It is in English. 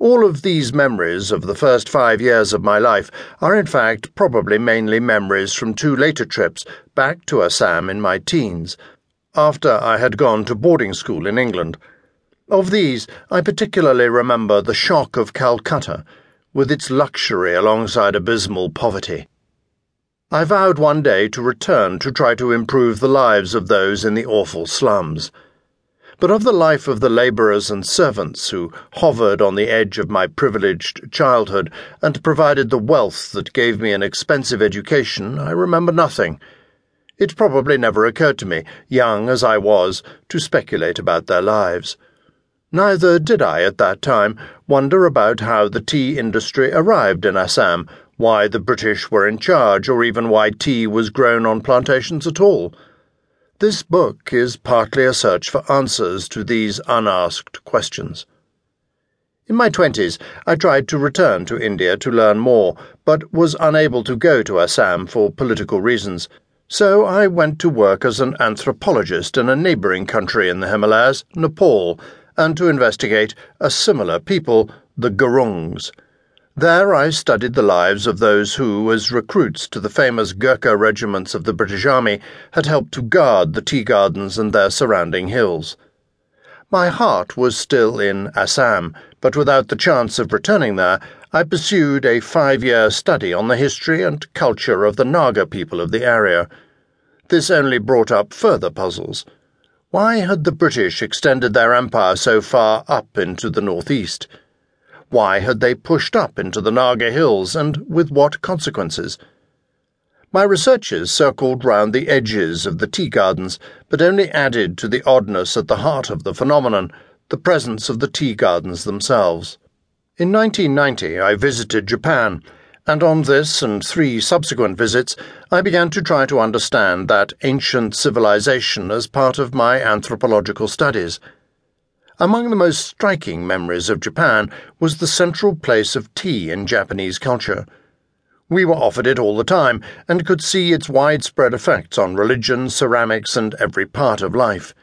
All of these memories of the first five years of my life are, in fact, probably mainly memories from two later trips back to Assam in my teens, after I had gone to boarding school in England. Of these, I particularly remember the shock of Calcutta, with its luxury alongside abysmal poverty. I vowed one day to return to try to improve the lives of those in the awful slums but of the life of the labourers and servants who hovered on the edge of my privileged childhood and provided the wealth that gave me an expensive education, I remember nothing. It probably never occurred to me, young as I was, to speculate about their lives. Neither did I, at that time, wonder about how the tea industry arrived in Assam, why the British were in charge, or even why tea was grown on plantations at all. This book is partly a search for answers to these unasked questions. In my twenties, I tried to return to India to learn more, but was unable to go to Assam for political reasons. So I went to work as an anthropologist in a neighbouring country in the Himalayas, Nepal, and to investigate a similar people, the Gurungs. There I studied the lives of those who, as recruits to the famous Gurkha regiments of the British Army, had helped to guard the tea gardens and their surrounding hills. My heart was still in Assam, but without the chance of returning there, I pursued a five year study on the history and culture of the Naga people of the area. This only brought up further puzzles. Why had the British extended their empire so far up into the northeast? Why had they pushed up into the Naga Hills, and with what consequences? My researches circled round the edges of the tea gardens, but only added to the oddness at the heart of the phenomenon the presence of the tea gardens themselves. In 1990, I visited Japan, and on this and three subsequent visits, I began to try to understand that ancient civilization as part of my anthropological studies. Among the most striking memories of Japan was the central place of tea in Japanese culture. We were offered it all the time and could see its widespread effects on religion, ceramics, and every part of life.